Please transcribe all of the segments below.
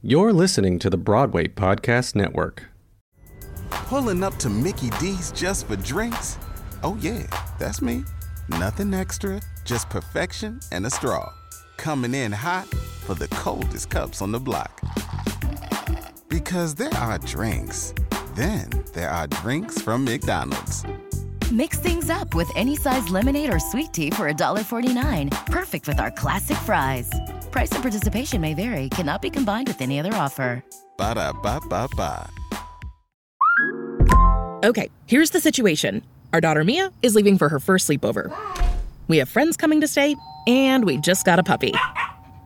You're listening to the Broadway Podcast Network. Pulling up to Mickey D's just for drinks? Oh, yeah, that's me. Nothing extra, just perfection and a straw. Coming in hot for the coldest cups on the block. Because there are drinks, then there are drinks from McDonald's. Mix things up with any size lemonade or sweet tea for $1.49. Perfect with our classic fries. Price and participation may vary, cannot be combined with any other offer. Ba da ba ba ba. Okay, here's the situation. Our daughter Mia is leaving for her first sleepover. We have friends coming to stay, and we just got a puppy.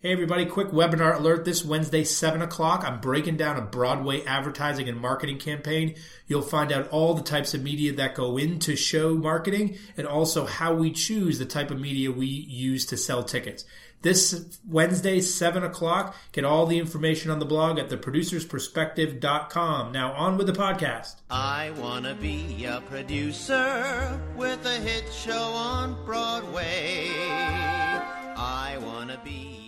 Hey everybody, quick webinar alert this Wednesday, 7 o'clock. I'm breaking down a Broadway advertising and marketing campaign. You'll find out all the types of media that go into show marketing and also how we choose the type of media we use to sell tickets. This Wednesday, 7 o'clock. Get all the information on the blog at theproducersperspective.com. Now on with the podcast. I wanna be a producer with a hit show on Broadway. I wanna be a producer.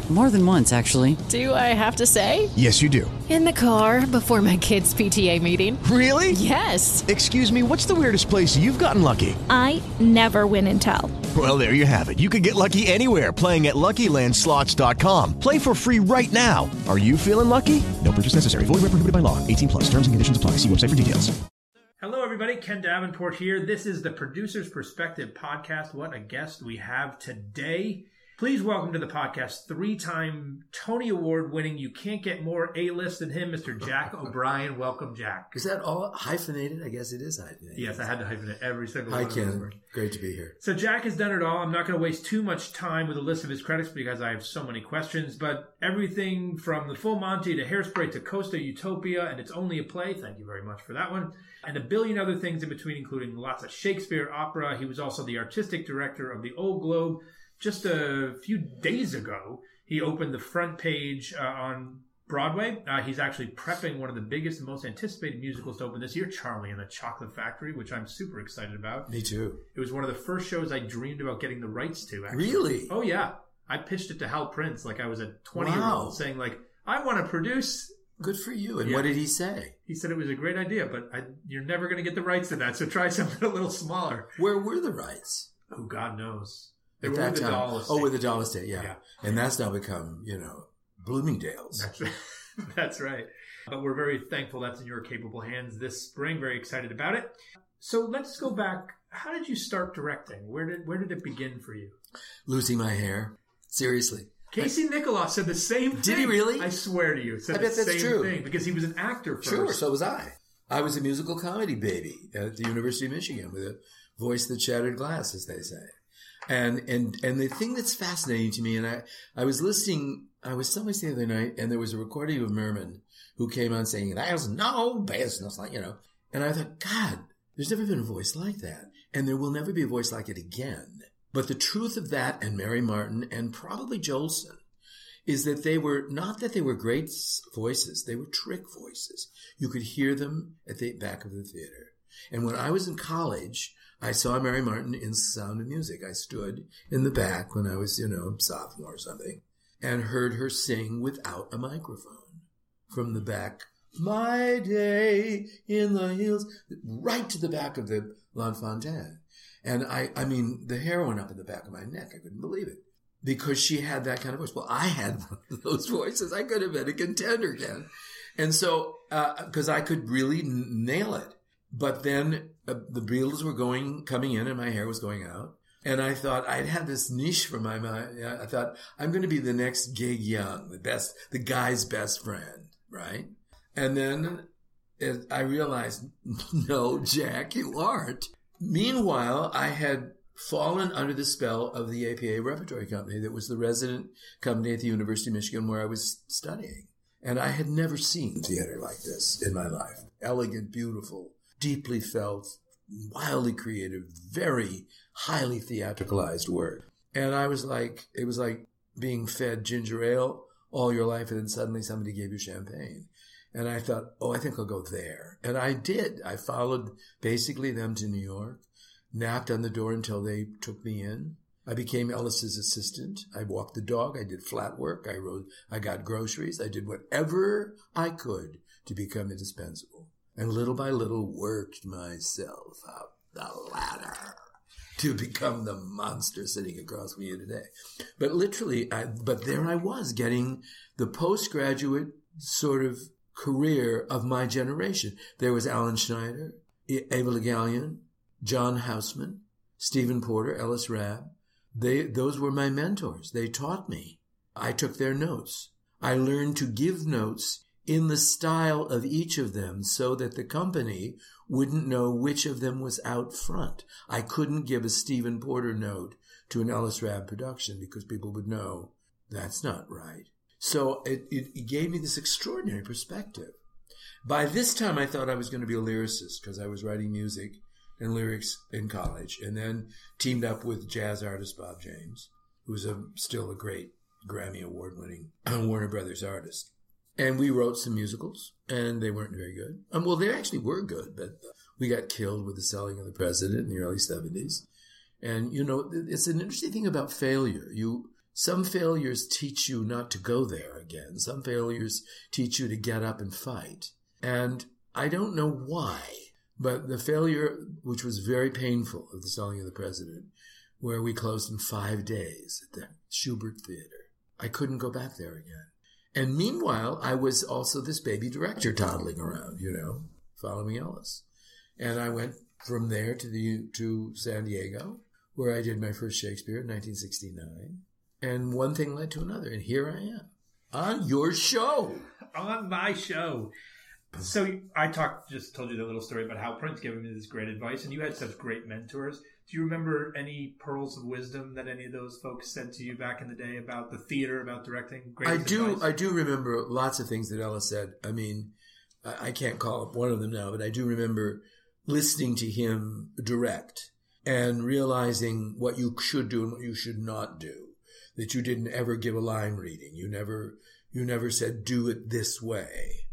More than once, actually. Do I have to say? Yes, you do. In the car before my kids' PTA meeting. Really? Yes. Excuse me, what's the weirdest place you've gotten lucky? I never win and tell. Well, there you have it. You can get lucky anywhere playing at LuckyLandSlots.com. Play for free right now. Are you feeling lucky? No purchase necessary. Void where prohibited by law. 18 plus. Terms and conditions apply. See website for details. Hello, everybody. Ken Davenport here. This is the Producer's Perspective podcast. What a guest we have today. Please welcome to the podcast three time Tony Award winning, you can't get more A list than him, Mr. Jack O'Brien. Welcome, Jack. Is that all hyphenated? I guess it is hyphenated. Yes, I had to hyphenate every single one of those Ken. Great to be here. So Jack has done it all. I'm not going to waste too much time with a list of his credits because I have so many questions. But everything from the Full Monty to Hairspray to Coast of Utopia and It's Only a Play. Thank you very much for that one. And a billion other things in between, including lots of Shakespeare opera. He was also the artistic director of the Old Globe. Just a few days ago, he opened the front page uh, on Broadway. Uh, he's actually prepping one of the biggest and most anticipated musicals to open this year, Charlie and the Chocolate Factory, which I'm super excited about. Me too. It was one of the first shows I dreamed about getting the rights to. Actually. Really? Oh yeah. I pitched it to Hal Prince like I was a 20 year old, saying like, I want to produce. Good for you. And Yeah. what did he say? He said it was a great idea, but I, you're never going to get the rights to that. So try something a little smaller. Where were the rights? Oh God knows. They At that the time. Oh, with the Dahl Estate, yeah. Yeah. And that's now become, you know, Bloomingdale's. That's right. That's right. But we're very thankful that's in your capable hands this spring. Very excited about it. So let's go back. How did you start directing? Where did where did it begin for you? Losing my hair. Seriously. Casey Nicholaw said the same thing. Did he really? I swear to you, said I the that's same true. thing because he was an actor first. Sure, so was I. I was a musical comedy baby at the University of Michigan with a voice that shattered glass, as they say. And and and the thing that's fascinating to me, and I I was listening, I was someplace the other night, and there was a recording of Merman who came on saying, "There's no business like you know," and I thought, God, there's never been a voice like that, and there will never be a voice like it again. But the truth of that, and Mary Martin, and probably Jolson, is that they were not that they were great voices, they were trick voices. You could hear them at the back of the theater. And when I was in college, I saw Mary Martin in Sound of Music. I stood in the back when I was, you know, sophomore or something, and heard her sing without a microphone from the back. My day in the hills, right to the back of the Lunt-Fontanne. And I, I mean, the hair went up in the back of my neck. I couldn't believe it. because she had that kind of voice. Well, I had those voices. I could have been a contender again. And so, uh, because I could really n- nail it. But then uh, the Beatles were going, coming in and my hair was going out. And I thought I'd had this niche for my mind. I thought I'm going to be the next Gig Young, the best, the guy's best friend, right? And then it, I realized, no, Jack, you aren't. Meanwhile, I had fallen under the spell of the APA Repertory Company that was the resident company at the University of Michigan where I was studying. And I had never seen theater like this in my life. Elegant, beautiful, deeply felt, wildly creative, very highly theatricalized work. And I was like, it was like being fed ginger ale all your life and then suddenly somebody gave you champagne. And I thought, oh, I think I'll go there. And I did. I followed basically them to New York, knocked on the door until they took me in. I became Ellis's assistant. I walked the dog. I did flat work. I wrote, I got groceries. I did whatever I could to become indispensable. And little by little worked myself up the ladder to become the monster sitting across from you today. But literally, I, but there I was getting the postgraduate sort of career of my generation. There was Alan Schneider, Eva Le Gallienne, John Houseman, Stephen Porter, Ellis Rabb. They, those were my mentors. They taught me. I took their notes. I learned to give notes in the style of each of them so that the company wouldn't know which of them was out front. I couldn't give a Stephen Porter note to an Ellis Rabb production because people would know that's not right. So it, it, it gave me this extraordinary perspective. By this time, I thought I was going to be a lyricist because I was writing music and lyrics in college, and then teamed up with jazz artist Bob James, who's a, still a great Grammy award winning Warner Brothers artist. And we wrote some musicals, and they weren't very good. Um, well, they actually were good, but we got killed with the selling of the president in the early 70s. And, you know, it's an interesting thing about failure. You, some failures teach you not to go there again. Some failures teach you to get up and fight. And I don't know why, but the failure, which was very painful of the selling of the president, where we closed in five days at the Shubert Theater, I couldn't go back there again. And meanwhile, I was also this baby director toddling around, you know, following Ellis. And I went from there to the to San Diego, where I did my first Shakespeare in 1969. And one thing led to another, and here I am on your show. On my show. So I talked, just told you the little story about how Prince gave me this great advice, and you had such great mentors. Do you remember any pearls of wisdom that any of those folks said to you back in the day about the theater, about directing? I do. Advice? I do remember lots of things that Ella said. I mean, I can't call up one of them now, but I do remember listening to him direct and realizing what you should do and what you should not do. That you didn't ever give a line reading. You never, you never said, do it this way.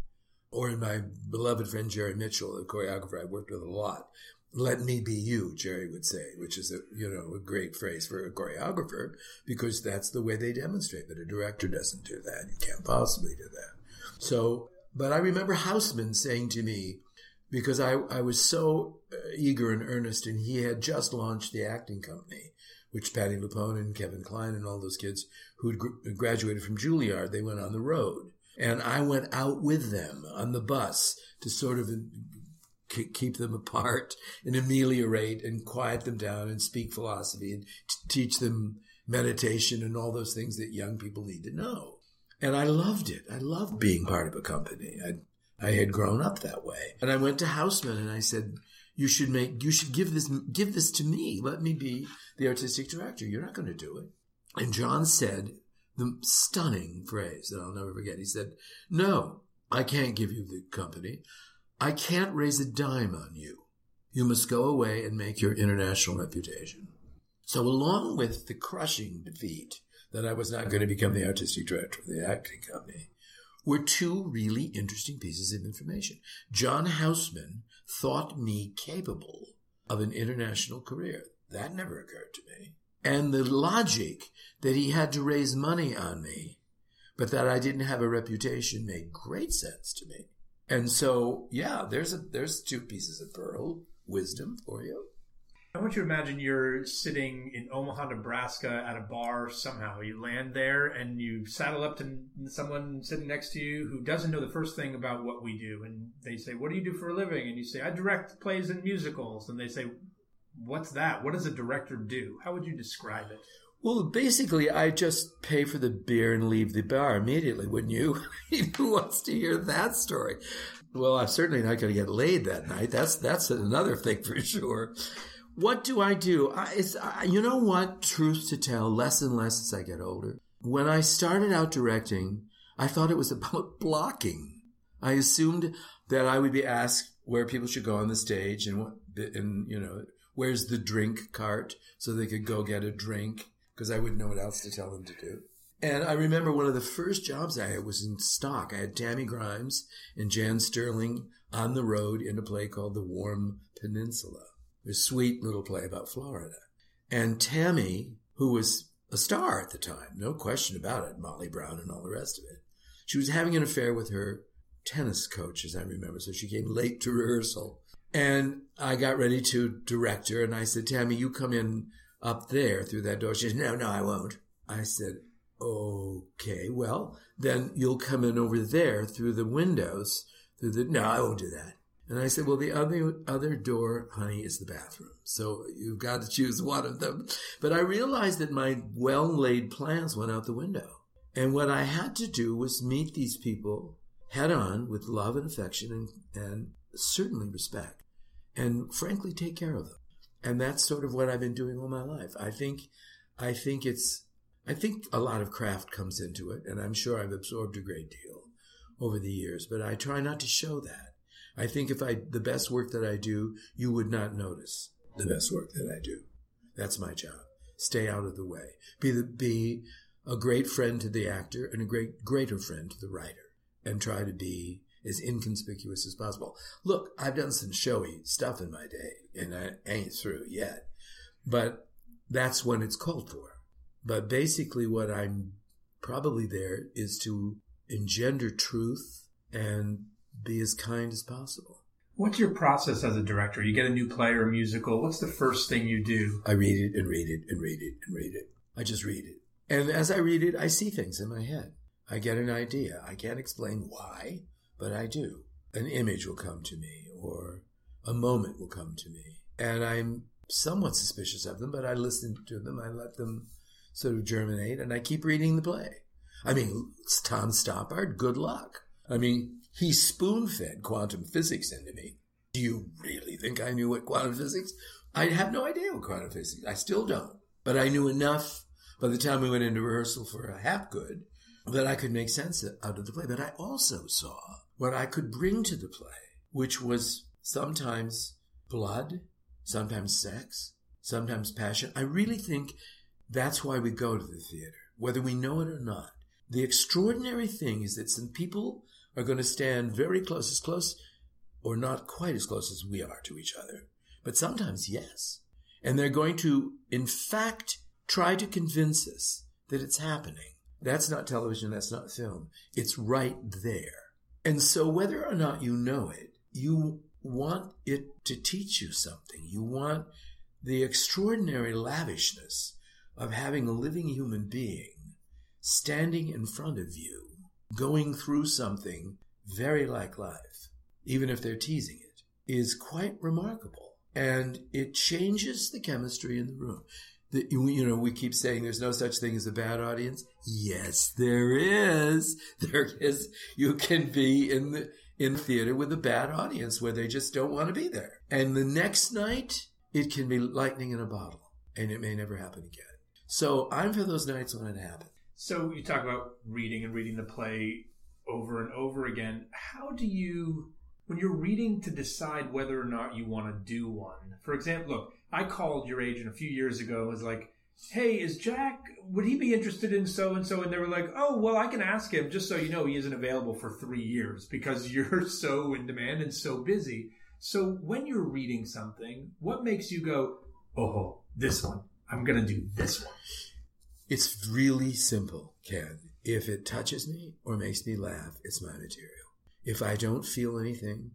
Or in my beloved friend Jerry Mitchell, the choreographer I worked with a lot, let me be you, Jerry would say, which is a, you know, a great phrase for a choreographer because that's the way they demonstrate. But a director doesn't do that. You can't possibly do that. So, but I remember Houseman saying to me, because I, I was so uh, eager and earnest and he had just launched the acting company, which Patti LuPone and Kevin Kline and all those kids who had graduated from Juilliard, they went on the road. And I went out with them on the bus to sort of keep them apart and ameliorate and quiet them down and speak philosophy and t- teach them meditation and all those things that young people need to know. And I loved it. I loved being part of a company. I, I had grown up that way. And I went to Houseman and I said, you should make, you should give this, give this to me. Let me be the artistic director. You're not going to do it. And John said, the stunning phrase that I'll never forget. He said, No, I can't give you the company. I can't raise a dime on you. You must go away and make your international reputation. So, along with the crushing defeat that I was not going to become the artistic director of the acting company, were two really interesting pieces of information. John Houseman thought me capable of an international career. That never occurred to me. And the logic that he had to raise money on me, but that I didn't have a reputation made great sense to me. And so, yeah, there's a, there's two pieces of pearl wisdom for you. I want you to imagine you're sitting in Omaha, Nebraska at a bar somehow. You land there and you saddle up to someone sitting next to you who doesn't know the first thing about what we do. And they say, What do you do for a living? And you say, I direct plays and musicals. And they say, What's that? What does a director do? How would you describe it? Well, basically, I just pay for the beer and leave the bar immediately, wouldn't you? Who wants to hear that story? Well, I'm certainly not going to get laid that night. That's that's another thing for sure. What do I do? I, I, you know what? Truth to tell, less and less as I get older. When I started out directing, I thought it was about blocking. I assumed that I would be asked where people should go on the stage and what, and you know, where's the drink cart so they could go get a drink because I wouldn't know what else to tell them to do. And I remember one of the first jobs I had was in stock. I had Tammy Grimes and Jan Sterling on the road in a play called The Warm Peninsula a sweet little play about Florida. And Tammy, who was a star at the time, no question about it, Molly Brown and all the rest of it, she was having an affair with her tennis coach, as I remember. So she came late to rehearsal. And I got ready to direct her, and I said, Tammy, you come in up there through that door. She said, No, no, I won't. I said, Okay, well, then you'll come in over there through the windows. Through the no, I won't do that. And I said, well, the other, other door, honey, is the bathroom. So you've got to choose one of them. But I realized that my well laid plans went out the window. And what I had to do was meet these people head on with love and affection and, and certainly respect and frankly take care of them. And that's sort of what I've been doing all my life. I think, I think it's, I think a lot of craft comes into it and I'm sure I've absorbed a great deal over the years, but I try not to show that. I think if I, the best work that I do, you would not notice the best work that I do. That's my job. Stay out of the way. Be the, be a great friend to the actor and a great, greater friend to the writer and try to be as inconspicuous as possible. Look, I've done some showy stuff in my day and I ain't through yet, but that's when it's called for. But basically what I'm probably there is to engender truth and be as kind as possible. What's your process as a director? You get a new play or a musical. What's the first thing you do? I read it and read it and read it and read it. I just read it. And as I read it, I see things in my head. I get an idea. I can't explain why, but I do. An image will come to me or a moment will come to me. And I'm somewhat suspicious of them, but I listen to them. I let them sort of germinate and I keep reading the play. I mean, Tom Stoppard. Good luck. I mean, he spoon fed quantum physics into me. Do you really think I knew what quantum physics? I have no idea what quantum physics. I still don't. But I knew enough by the time we went into rehearsal for a Hapgood that I could make sense out of the play. But I also saw what I could bring to the play, which was sometimes blood, sometimes sex, sometimes passion. I really think that's why we go to the theater, whether we know it or not. The extraordinary thing is that some people are going to stand very close, as close or not quite as close as we are to each other, but sometimes yes. And they're going to, in fact, try to convince us that it's happening. That's not television, that's not film. It's right there. And so whether or not you know it, you want it to teach you something. You want the extraordinary lavishness of having a living human being standing in front of you going through something very like life, even if they're teasing it, is quite remarkable. And it changes the chemistry in the room. The, you know, we keep saying there's no such thing as a bad audience. Yes, there is. There is. You can be in the in theater with a bad audience where they just don't want to be there. And the next night, it can be lightning in a bottle, and it may never happen again. So I'm for those nights when it happens. So you talk about reading and reading the play over and over again. How do you, when you're reading to decide whether or not you want to do one? For example, look, I called your agent a few years ago and was like, hey, is Jack, would he be interested in so and so? And they were like, oh, well, I can ask him. Just so you know, he isn't available for three years because you're so in demand and so busy. So when you're reading something, what makes you go, oh, this one, I'm going to do this one? It's really simple, Ken. If it touches me or makes me laugh, it's my material. If I don't feel anything,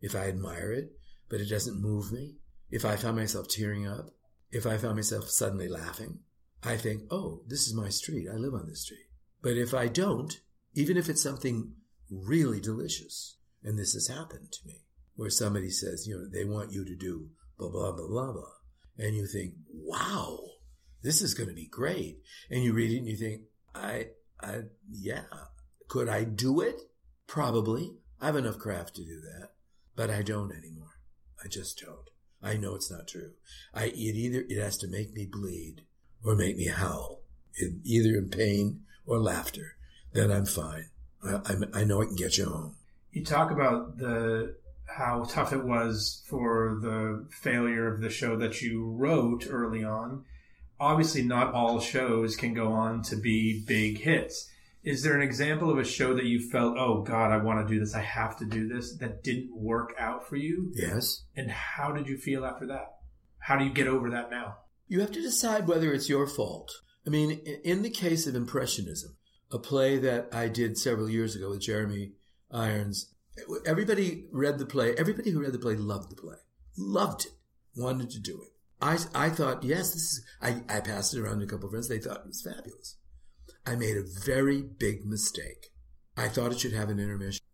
if I admire it, but it doesn't move me, if I find myself tearing up, if I found myself suddenly laughing, I think, oh, this is my street. I live on this street. But if I don't, even if it's something really delicious, and this has happened to me, where somebody says, you know, they want you to do blah, blah, blah, blah, blah. And you think, wow, this is going to be great. And you read it and you think, I, I, yeah, could I do it? Probably. I have enough craft to do that, but I don't anymore. I just don't. I know it's not true. I, it either, it has to make me bleed or make me howl, either in pain or laughter. Then I'm fine. I, I, I know I can get you home. You talk about the how tough it was for the failure of the show that you wrote early on. Obviously, not all shows can go on to be big hits. Is there an example of a show that you felt, oh God, I want to do this, I have to do this, that didn't work out for you? Yes. And how did you feel after that? How do you get over that now? You have to decide whether it's your fault. I mean, in the case of Impressionism, a play that I did several years ago with Jeremy Irons, everybody read the play. Everybody who read the play loved the play, loved it, wanted to do it. I, I thought, yes, this is, I, I passed it around to a couple of friends. They thought it was fabulous. I made a very big mistake. I thought it should have an intermission.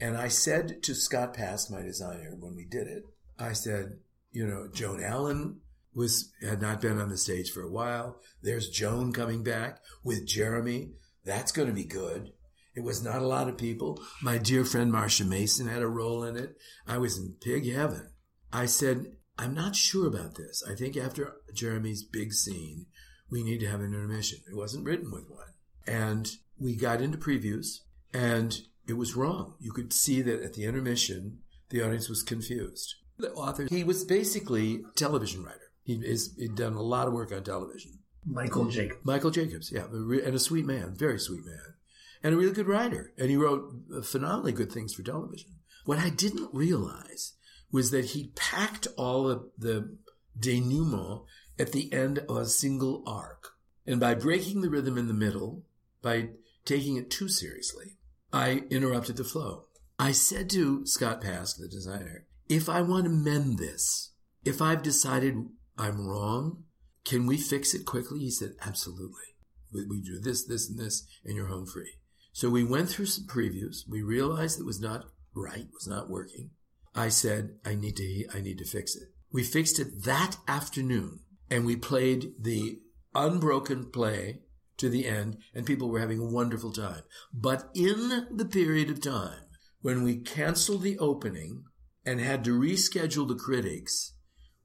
And I said to Scott Pask, my designer, when we did it, I said, you know, Joan Allen was had not been on the stage for a while. There's Joan coming back with Jeremy. That's going to be good. It was not a lot of people. My dear friend Marsha Mason had a role in it. I was in pig heaven. I said, I'm not sure about this. I think after Jeremy's big scene, we need to have an intermission. It wasn't written with one. And we got into previews and it was wrong. You could see that at the intermission, the audience was confused. The author, he was basically a television writer. He is, he'd done a lot of work on television. Michael Jacobs. Michael Jacobs, yeah. And a sweet man, very sweet man. And a really good writer. And he wrote phenomenally good things for television. What I didn't realize was that he packed all of the denouement at the end of a single arc. And by breaking the rhythm in the middle, by taking it too seriously, I interrupted the flow. I said to Scott Pask, the designer, if I want to mend this, if I've decided I'm wrong, can we fix it quickly? He said, absolutely. We, we do this, this, and this, and you're home free. So we went through some previews. We realized it was not right, was not working. I said, I need to, I need to fix it. We fixed it that afternoon and we played the unbroken play to the end and people were having a wonderful time. But in the period of time when we canceled the opening and had to reschedule the critics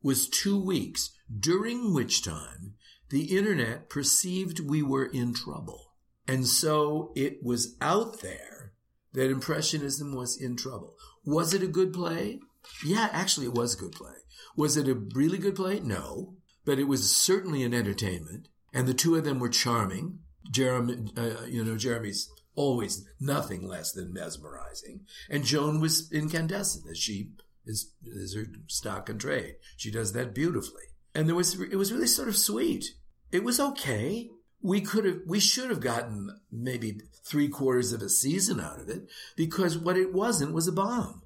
was two weeks, during which time the internet perceived we were in trouble. And so it was out there that Impressionism was in trouble. Was it a good play? Yeah, actually, it was a good play. Was it a really good play? No, but it was certainly an entertainment, and the two of them were charming. Jeremy, uh, you know, Jeremy's always nothing less than mesmerizing, and Joan was incandescent as she is, is her stock and trade. She does that beautifully, and there was it was really sort of sweet. It was okay. We could have, we should have gotten maybe three quarters of a season out of it because what it wasn't was a bomb.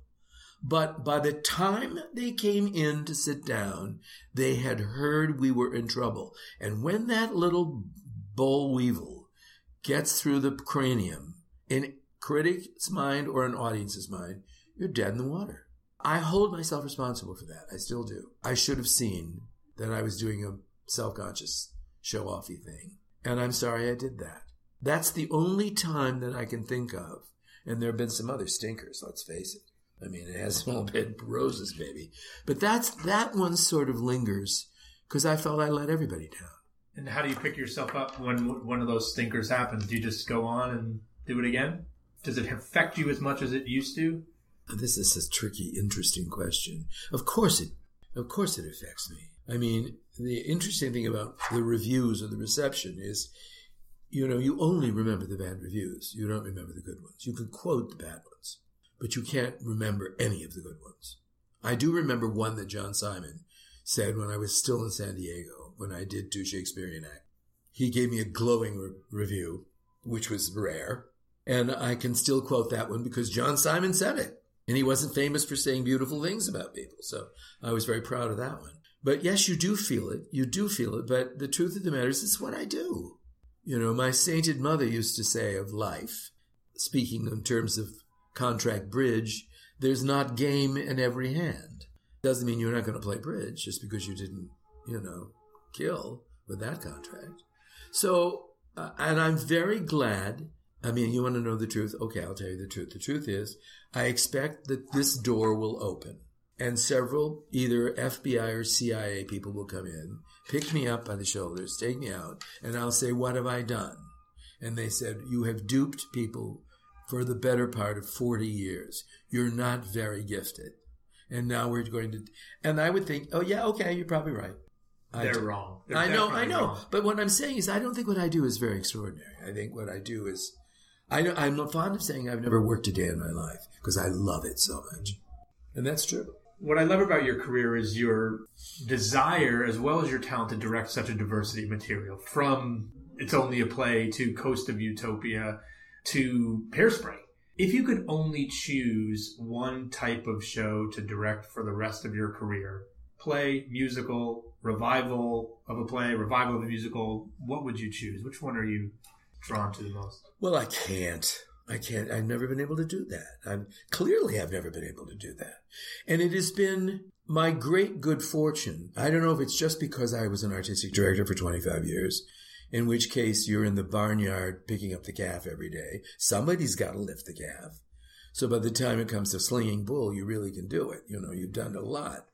But by the time they came in to sit down, they had heard we were in trouble. And when that little boll weevil gets through the cranium, in critic's mind or an audience's mind, you're dead in the water. I hold myself responsible for that. I still do. I should have seen that I was doing a self-conscious show-offy thing. And I'm sorry I did that. That's the only time that I can think of. And there have been some other stinkers, let's face it. I mean, it has all been roses, baby. But that's, that one sort of lingers because I felt I let everybody down. And how do you pick yourself up when one of those stinkers happens? Do you just go on and do it again? Does it affect you as much as it used to? This is a tricky, interesting question. Of course it, of course it affects me. I mean, the interesting thing about the reviews or the reception is, you know, you only remember the bad reviews. You don't remember the good ones. You can quote the bad ones, but you can't remember any of the good ones. I do remember one that John Simon said when I was still in San Diego, when I did two Shakespearean act. He gave me a glowing re- review, which was rare. And I can still quote that one because John Simon said it. And he wasn't famous for saying beautiful things about people. So I was very proud of that one. But yes, you do feel it. You do feel it. But the truth of the matter is, it's what I do. You know, my sainted mother used to say of life, speaking in terms of contract bridge, there's not game in every hand. Doesn't mean you're not going to play bridge just because you didn't, you know, kill with that contract. So, uh, and I'm very glad. I mean, you want to know the truth? Okay, I'll tell you the truth. The truth is, I expect that this door will open and several either FBI or CIA people will come in, pick me up by the shoulders, take me out, and I'll say, What have I done? And they said, You have duped people for the better part of 40 years. You're not very gifted. And now we're going to, and I would think, Oh, yeah, okay, you're probably right. They're do. wrong. They're I know, I know. Wrong. But what I'm saying is, I don't think what I do is very extraordinary. I think what I do is, I know, I'm fond of saying I've never worked a day in my life because I love it so much. And that's true what I love about your career is your desire as well as your talent to direct such a diversity of material from It's Only a Play to Coast of Utopia to Hairspray. If you could only choose one type of show to direct for the rest of your career, play, musical, revival of a play, revival of a musical, what would you choose? Which one are you drawn to the most? Well, I can't. I can't, I've never been able to do that. I'm clearly I've never been able to do that. And it has been my great good fortune. I don't know if it's just because I was an artistic director for 25 years, in which case you're in the barnyard picking up the calf every day. Somebody's got to lift the calf. So by the time it comes to slinging bull, you really can do it. You know, you've done a lot.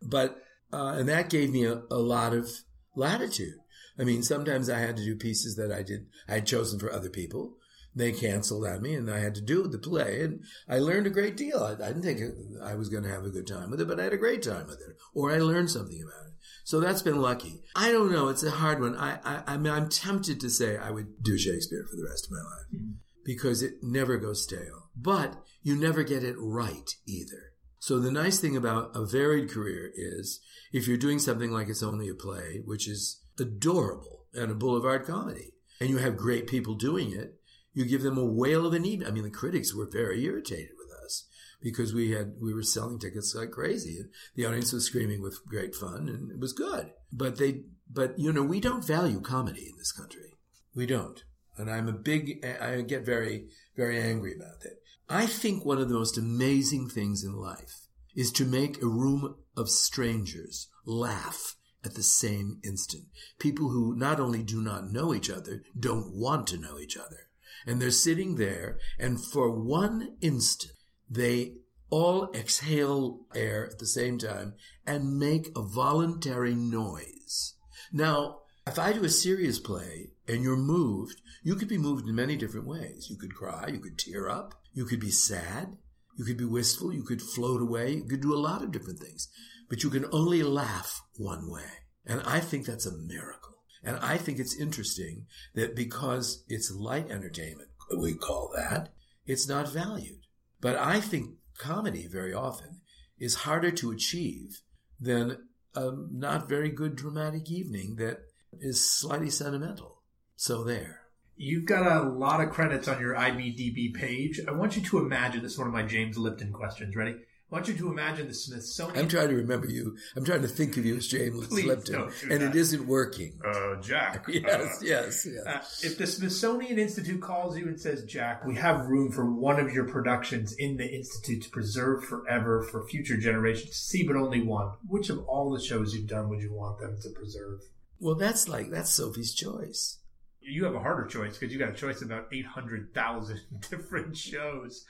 But, uh, and that gave me a, a lot of latitude. I mean, sometimes I had to do pieces that I did, I had chosen for other people they canceled on me and I had to do the play and I learned a great deal. I, I didn't think I was going to have a good time with it, but I had a great time with it or I learned something about it. So that's been lucky. I don't know. It's a hard one. I, I, I mean, I'm tempted to say I would do Shakespeare for the rest of my life mm-hmm. because it never goes stale, but you never get it right either. So the nice thing about a varied career is if you're doing something like it's only a play, which is adorable and a boulevard comedy, and you have great people doing it, you give them a whale of an evening. I mean, the critics were very irritated with us because we had we were selling tickets like crazy. The audience was screaming with great fun, and it was good. But they, but you know, we don't value comedy in this country. We don't, and I'm a big. I get very very angry about that. I think one of the most amazing things in life is to make a room of strangers laugh at the same instant. People who not only do not know each other, don't want to know each other and they're sitting there, and for one instant, they all exhale air at the same time and make a voluntary noise. Now, if I do a serious play and you're moved, you could be moved in many different ways. You could cry, you could tear up, you could be sad, you could be wistful, you could float away, you could do a lot of different things. But you can only laugh one way. And I think that's a miracle. And I think it's interesting that because it's light entertainment, we call that, it's not valued. But I think comedy very often is harder to achieve than a not very good dramatic evening that is slightly sentimental. So there. You've got a lot of credits on your IMDb page. I want you to imagine this is one of my James Lipton questions. Ready? I want you to imagine the Smithsonian. I'm trying to remember you. I'm trying to think of you as James Please Lipton, and that. it isn't working. Uh, Jack. yes, uh, yes, yes. Uh, if the Smithsonian Institute calls you and says, Jack, we have room for one of your productions in the Institute to preserve forever for future generations to see, but only one, which of all the shows you've done would you want them to preserve? Well, that's like, that's Sophie's choice. You have a harder choice because you got a choice about 800,000 different shows.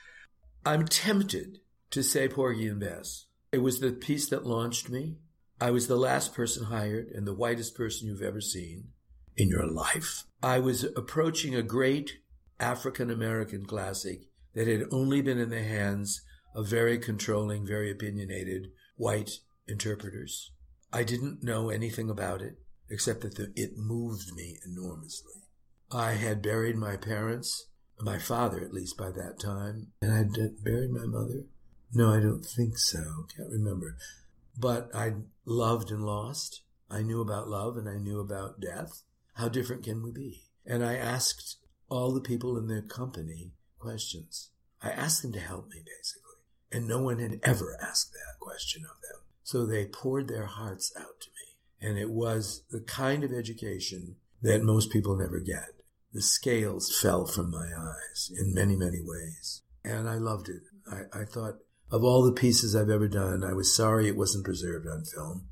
I'm tempted to say Porgy and Bess. It was the piece that launched me. I was the last person hired and the whitest person you've ever seen in your life. I was approaching a great African American classic that had only been in the hands of very controlling, very opinionated white interpreters. I didn't know anything about it except that the, it moved me enormously. I had buried my parents, my father at least by that time, and I had buried my mother. No, I don't think so. Can't remember. But I loved and lost. I knew about love and I knew about death. How different can we be? And I asked all the people in the company questions. I asked them to help me, basically. And no one had ever asked that question of them. So they poured their hearts out to me. And it was the kind of education that most people never get. The scales fell from my eyes in many, many ways. And I loved it. I, I thought of all the pieces I've ever done, I was sorry it wasn't preserved on film.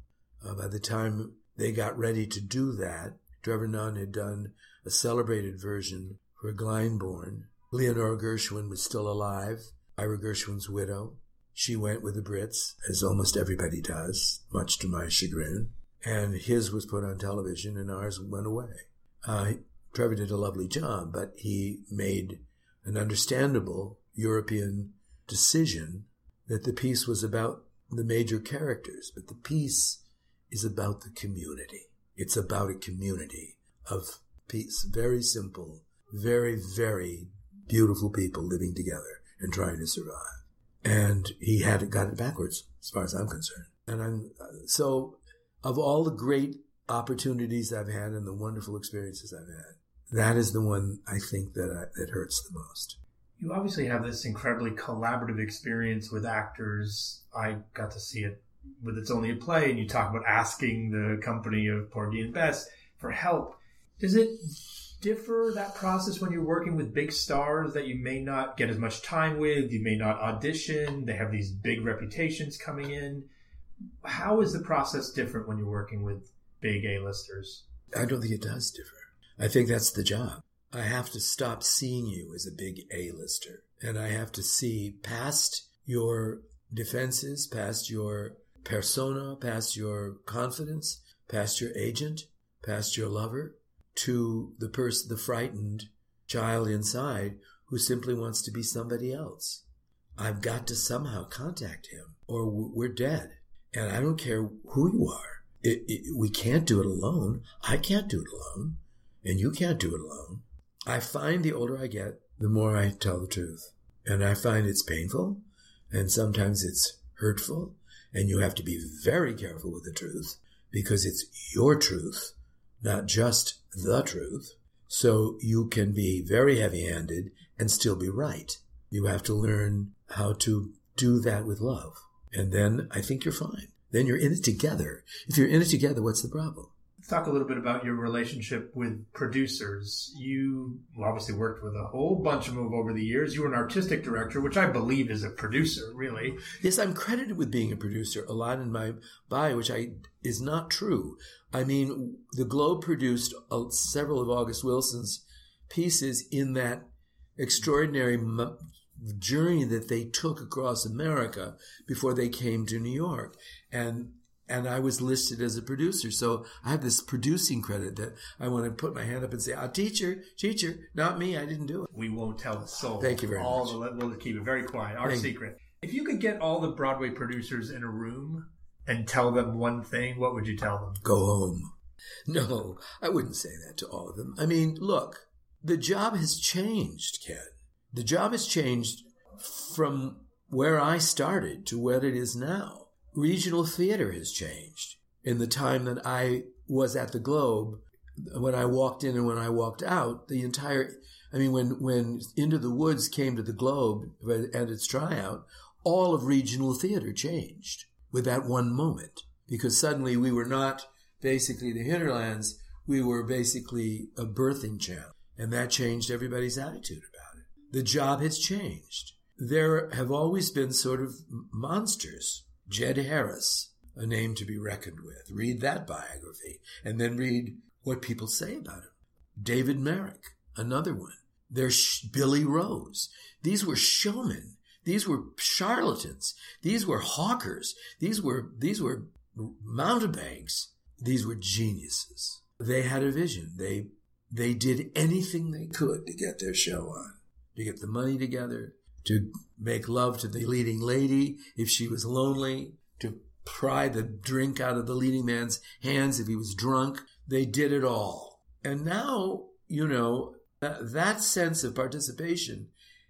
Uh, by the time they got ready to do that, Trevor Nunn had done a celebrated version for Glyndebourne. Leonore Gershwin was still alive, Ira Gershwin's widow. She went with the Brits, as almost everybody does, much to my chagrin. And his was put on television, and ours went away. Uh, Trevor did a lovely job, but he made an understandable European decision that the piece was about the major characters, but the piece is about the community. It's about a community of peace, very simple, very, very beautiful people living together and trying to survive. And he had got it backwards, as far as I'm concerned. And I'm so of all the great opportunities I've had and the wonderful experiences I've had, that is the one I think that I, that hurts the most. You obviously have this incredibly collaborative experience with actors. I got to see it with It's Only a Play, and you talk about asking the company of Porgy and Bess for help. Does it differ that process when you're working with big stars that you may not get as much time with? You may not audition. They have these big reputations coming in. How is the process different when you're working with big A-listers? I don't think it does differ. I think that's the job. I have to stop seeing you as a big A-lister and I have to see past your defenses, past your persona, past your confidence, past your agent, past your lover, to the person, the frightened child inside who simply wants to be somebody else. I've got to somehow contact him or we're dead. And I don't care who you are. It, it, we can't do it alone. I can't do it alone. And you can't do it alone. I find the older I get, the more I tell the truth. And I find it's painful and sometimes it's hurtful. And you have to be very careful with the truth because it's your truth, not just the truth. So you can be very heavy handed and still be right. You have to learn how to do that with love. And then I think you're fine. Then you're in it together. If you're in it together, what's the problem? Talk a little bit about your relationship with producers. You obviously worked with a whole bunch of them over the years. You were an artistic director, which I believe is a producer, really. Yes, I'm credited with being a producer a lot in my bio, which I is not true. I mean, the Globe produced uh, several of August Wilson's pieces in that extraordinary journey that they took across America before they came to New York. And and I was listed as a producer. So I have this producing credit that I want to put my hand up and say, "Ah, teacher, teacher, not me. I didn't do it." We won't tell the soul. Thank you very all much. The, we'll keep it very quiet. Our Thank secret. If you could get all the Broadway producers in a room and tell them one thing, what would you tell them? Go home. No, I wouldn't say that to all of them. I mean, look, the job has changed, Ken. The job has changed from where I started to where it is now. Regional theater has changed. In the time that I was at the Globe, when I walked in and when I walked out, the entire, I mean, when, when Into the Woods came to the Globe and its tryout, all of regional theater changed with that one moment because suddenly we were not basically the hinterlands, we were basically a birthing channel. And that changed everybody's attitude about it. The job has changed. There have always been sort of monsters. Jed Harris, a name to be reckoned with. Read that biography and then read what people say about him. David Merrick, another one. There's Billy Rose. These were showmen. These were charlatans. These were hawkers. These were, these were mountebanks. These were geniuses. They had a vision. They, they did anything they could to get their show on, to get the money together, to make love to the leading lady if she was lonely, to pry the drink out of the leading man's hands if he was drunk. They did it all. And now, you know, that sense of participation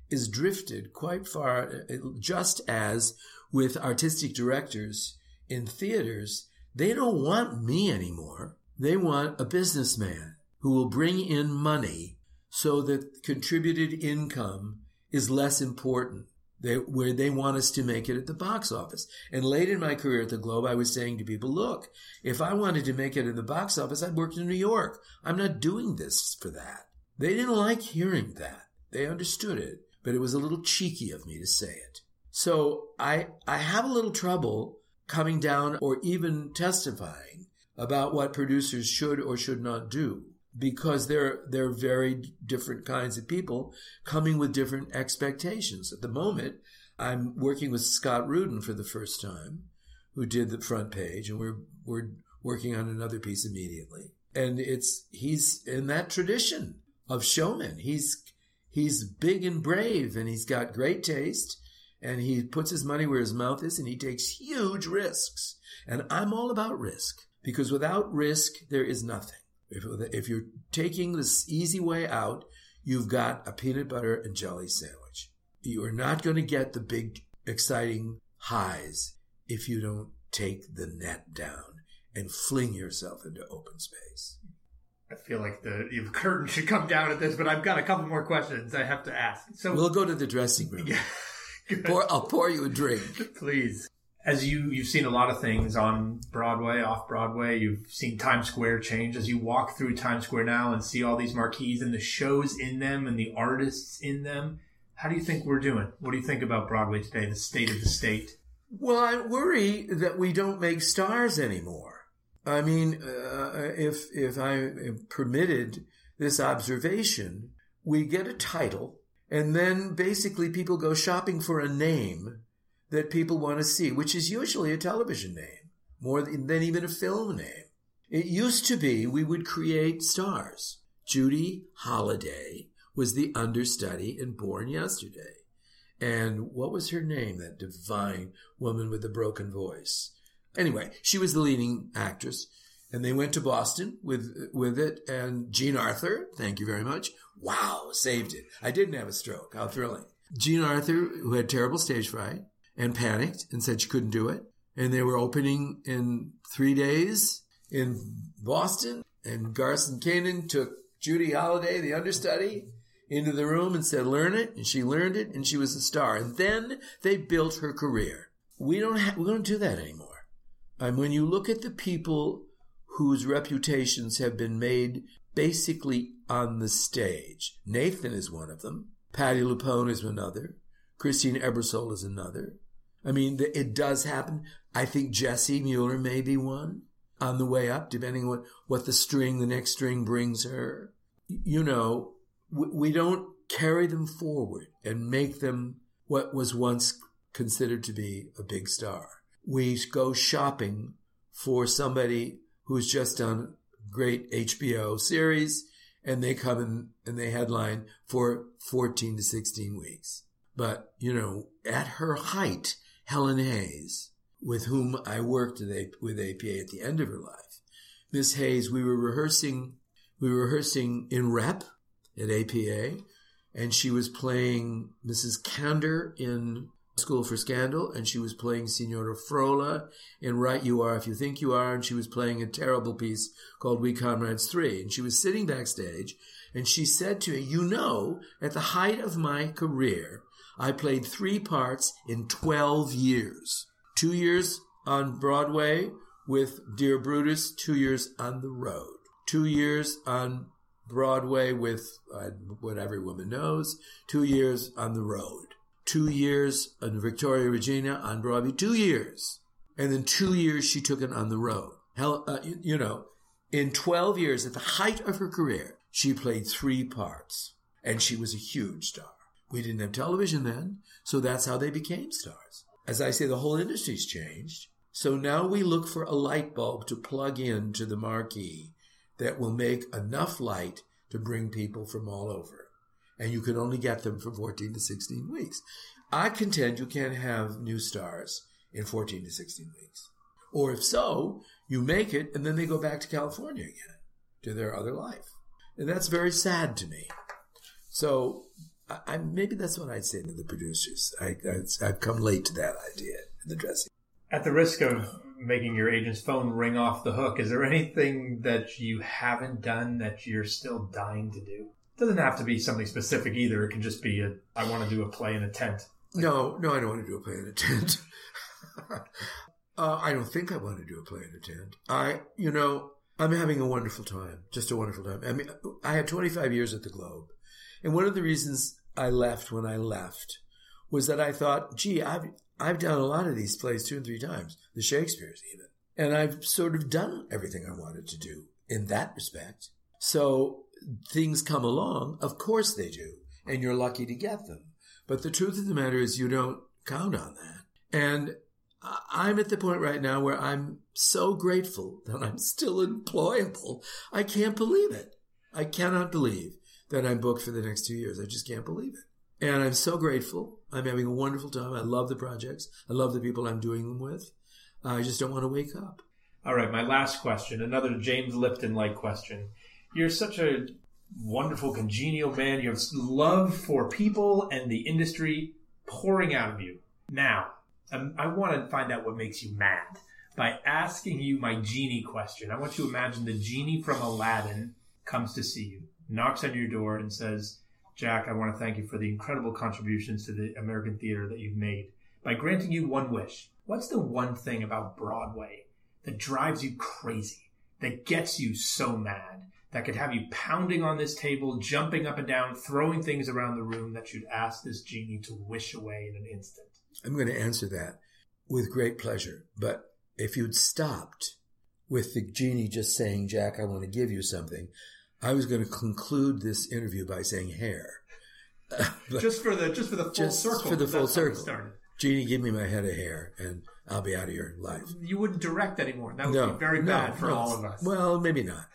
is drifted quite far, eh, just as with artistic directors in theaters, they don't want me anymore. They want a businessman who will bring in money so that contributed income is less important They, where they want us to make it at the box office. And late in my career at the Globe, I was saying to people, look, if I wanted to make it in the box office, I'd worked in New York. I'm not doing this for that. They didn't like hearing that. They understood it, but it was a little cheeky of me to say it. So I, I have a little trouble coming down or even testifying about what producers should or should not do because they're they're very different kinds of people coming with different expectations. At the moment, I'm working with Scott Rudin for the first time, who did the front page, and we're we're working on another piece immediately. And it's he's in that tradition of showman. He's he's big and brave, and he's got great taste, and he puts his money where his mouth is, and he takes huge risks. And I'm all about risk because without risk, there is nothing. If, if you're taking this easy way out, you've got a peanut butter and jelly sandwich. You are not going to get the big, exciting highs if you don't take the net down and fling yourself into open space. I feel like the, the curtain should come down at this, but I've got a couple more questions I have to ask. So we'll go to the dressing room. Yeah. pour, I'll pour you a drink. Please as you you've seen a lot of things on Broadway, off Broadway. You've seen Times Square change as you walk through Times Square now and see all these marquees and the shows in them and the artists in them. How do you think we're doing? What do you think about Broadway today, the state of the state? Well, I worry that we don't make stars anymore. I mean, uh, if if I am permitted this observation, we get a title, and then basically people go shopping for a name that people want to see, which is usually a television name more than even a film name. It used to be we would create stars. Judy Holliday was the understudy in Born Yesterday. And what was her name, that divine woman with the broken voice? Anyway, she was the leading actress. And they went to Boston with with it. And Jean Arthur, thank you very much. Wow, saved it. I didn't have a stroke. How thrilling. Jean Arthur, who had terrible stage fright, and panicked and said she couldn't do it. And they were opening in three days in Boston. And Garson Kanin took Judy Holliday, the understudy, into the room and said, learn it. And she learned it and she was a star. And then they built her career. We don't have, we don't do that anymore. And when you look at the people whose reputations have been made basically on the stage, Nathan is one of them. Patti LuPone is another. Christine Ebersole is another. I mean, it does happen. I think Jessie Mueller may be one on the way up, depending on what, what the string, the next string brings her. You know, we, we don't carry them forward and make them what was once considered to be a big star. We go shopping for somebody who's just done a great HBO series and they come in and they headline for 14 to 16 weeks. But, you know, at her height, Helen Hayes, with whom I worked with APA at the end of her life. Miss Hayes, we were rehearsing, we were rehearsing in rep at APA, and she was playing Mrs. Candour in School for Scandal, and she was playing Signora Frola in Right You Are If You Think You Are, and she was playing a terrible piece called We Comrades 3. And she was sitting backstage, and she said to me, You know, at the height of my career, I played three parts in 12 years. Two years on Broadway with Dear Brutus, two years on the road. Two years on Broadway with uh, What Every Woman Knows, two years on the road. Two years on Victoria Regina on Broadway, two years. And then two years she took it on the road. Hell, uh, you, you know, in 12 years, at the height of her career, she played three parts. And she was a huge star. We didn't have television then, so that's how they became stars. As I say, the whole industry's changed. So now we look for a light bulb to plug in to the marquee that will make enough light to bring people from all over. And you can only get them for 14 to 16 weeks. I contend you can't have new stars in 14 to 16 weeks. Or if so, you make it and then they go back to California again to their other life. And that's very sad to me. So I, I, maybe that's what I'd say to the producers. I, I, have come late to that idea in the dressing. At the risk of making your agent's phone ring off the hook, is there anything that you haven't done that you're still dying to do? It doesn't have to be something specific either. It can just be a, I want to do a play in a tent. No, no, I don't want to do a play in a tent. uh, I don't think I want to do a play in a tent. I, you know, I'm having a wonderful time, just a wonderful time. I mean, I had 25 years at the Globe, and one of the reasons I left when I left was that I thought, gee, I've I've done a lot of these plays two and three times, the Shakespeare's even, and I've sort of done everything I wanted to do in that respect. So things come along, of course they do, and you're lucky to get them. But the truth of the matter is, you don't count on that. And I'm at the point right now where I'm so grateful that I'm still employable. I can't believe it. I cannot believe that I'm booked for the next two years. I just can't believe it. And I'm so grateful. I'm having a wonderful time. I love the projects. I love the people I'm doing them with. I just don't want to wake up. All right, my last question, another James Lipton like question. You're such a wonderful, congenial man. You have love for people and the industry pouring out of you. Now, um, I want to find out what makes you mad by asking you my genie question. I want you to imagine the genie from Aladdin comes to see you, knocks on your door, and says, Jack, I want to thank you for the incredible contributions to the American theater that you've made. By granting you one wish, what's the one thing about Broadway that drives you crazy, that gets you so mad, that could have you pounding on this table, jumping up and down, throwing things around the room that you'd ask this genie to wish away in an instant? I'm going to answer that with great pleasure. But if you'd stopped with the genie just saying, Jack, I want to give you something, I was going to conclude this interview by saying hair. just for the just for the full just circle. for the full That's how we circle. Genie, give me my head of hair, and I'll be out of your life. You wouldn't direct anymore. That would no, be very no, bad for no. all of us. Well, maybe not.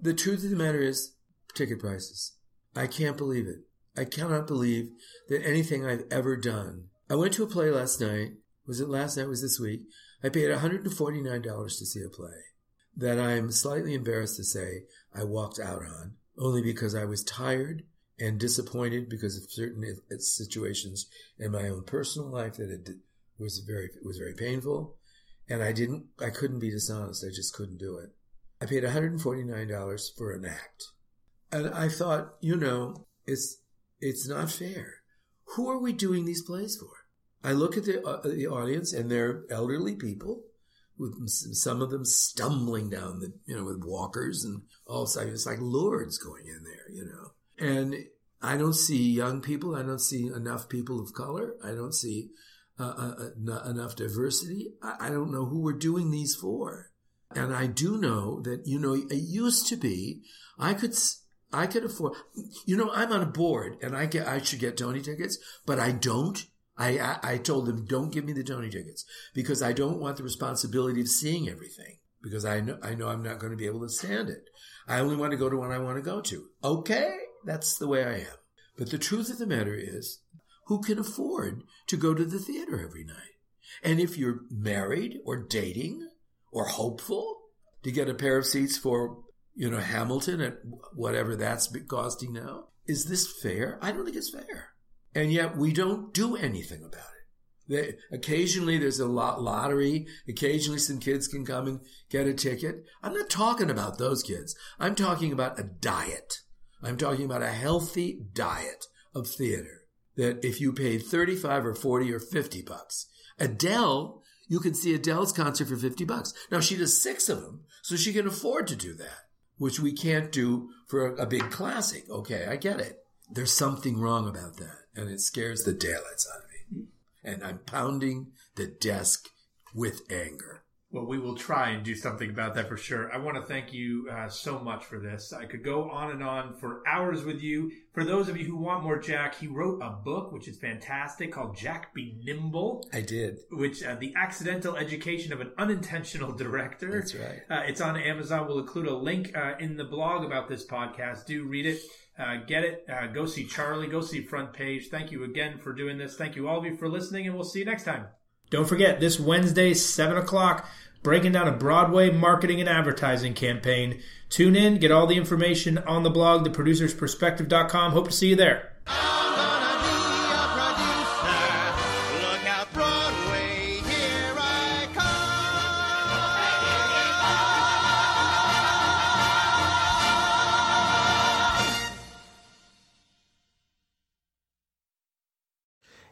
The truth of the matter is, ticket prices. I can't believe it. I cannot believe that anything I've ever done. I went to a play last night. Was it last night? Was this week? I paid $149 to see a play that I'm slightly embarrassed to say I walked out on, only because I was tired and disappointed because of certain situations in my own personal life that it was very was very painful, and I didn't I couldn't be dishonest. I just couldn't do it. I paid $149 for an act, and I thought, you know, it's it's not fair. Who are we doing these plays for? I look at the uh, the audience, and they're elderly people, with some of them stumbling down the you know with walkers and all of a sudden it's like lords going in there, you know. And I don't see young people. I don't see enough people of color. I don't see uh, uh, uh, enough diversity. I, I don't know who we're doing these for. And I do know that you know it used to be I could I could afford. You know I'm on a board and I get I should get Tony tickets, but I don't. I, I told them don't give me the Tony tickets because I don't want the responsibility of seeing everything because I know I know I'm not going to be able to stand it. I only want to go to one I want to go to. Okay, that's the way I am. But the truth of the matter is, who can afford to go to the theater every night? And if you're married or dating or hopeful to get a pair of seats for, you know, Hamilton at whatever that's costing now, is this fair? I don't think it's fair. And yet we don't do anything about it. They, occasionally there's a lot lottery. Occasionally some kids can come and get a ticket. I'm not talking about those kids. I'm talking about a diet. I'm talking about a healthy diet of theater that if you paid 35 or 40 or 50 bucks, Adele, you can see Adele's concert for 50 bucks. Now she does six of them, so she can afford to do that, which we can't do for a, a big classic. Okay, I get it. There's something wrong about that, and it scares the daylights out of me. And I'm pounding the desk with anger. Well, we will try and do something about that for sure. I want to thank you uh, so much for this. I could go on and on for hours with you. For those of you who want more Jack, he wrote a book which is fantastic called Jack Be Nimble. I did. Which uh, the accidental education of an unintentional director. That's right. Uh, it's on Amazon. We'll include a link uh, in the blog about this podcast. Do read it. Uh, get it. Uh, go see Charlie. Go see Front Page. Thank you again for doing this. Thank you all of you for listening, and we'll see you next time. Don't forget, this Wednesday, 7 o'clock, breaking down a Broadway marketing and advertising campaign. Tune in, get all the information on the blog, theproducersperspective.com. Hope to see you there.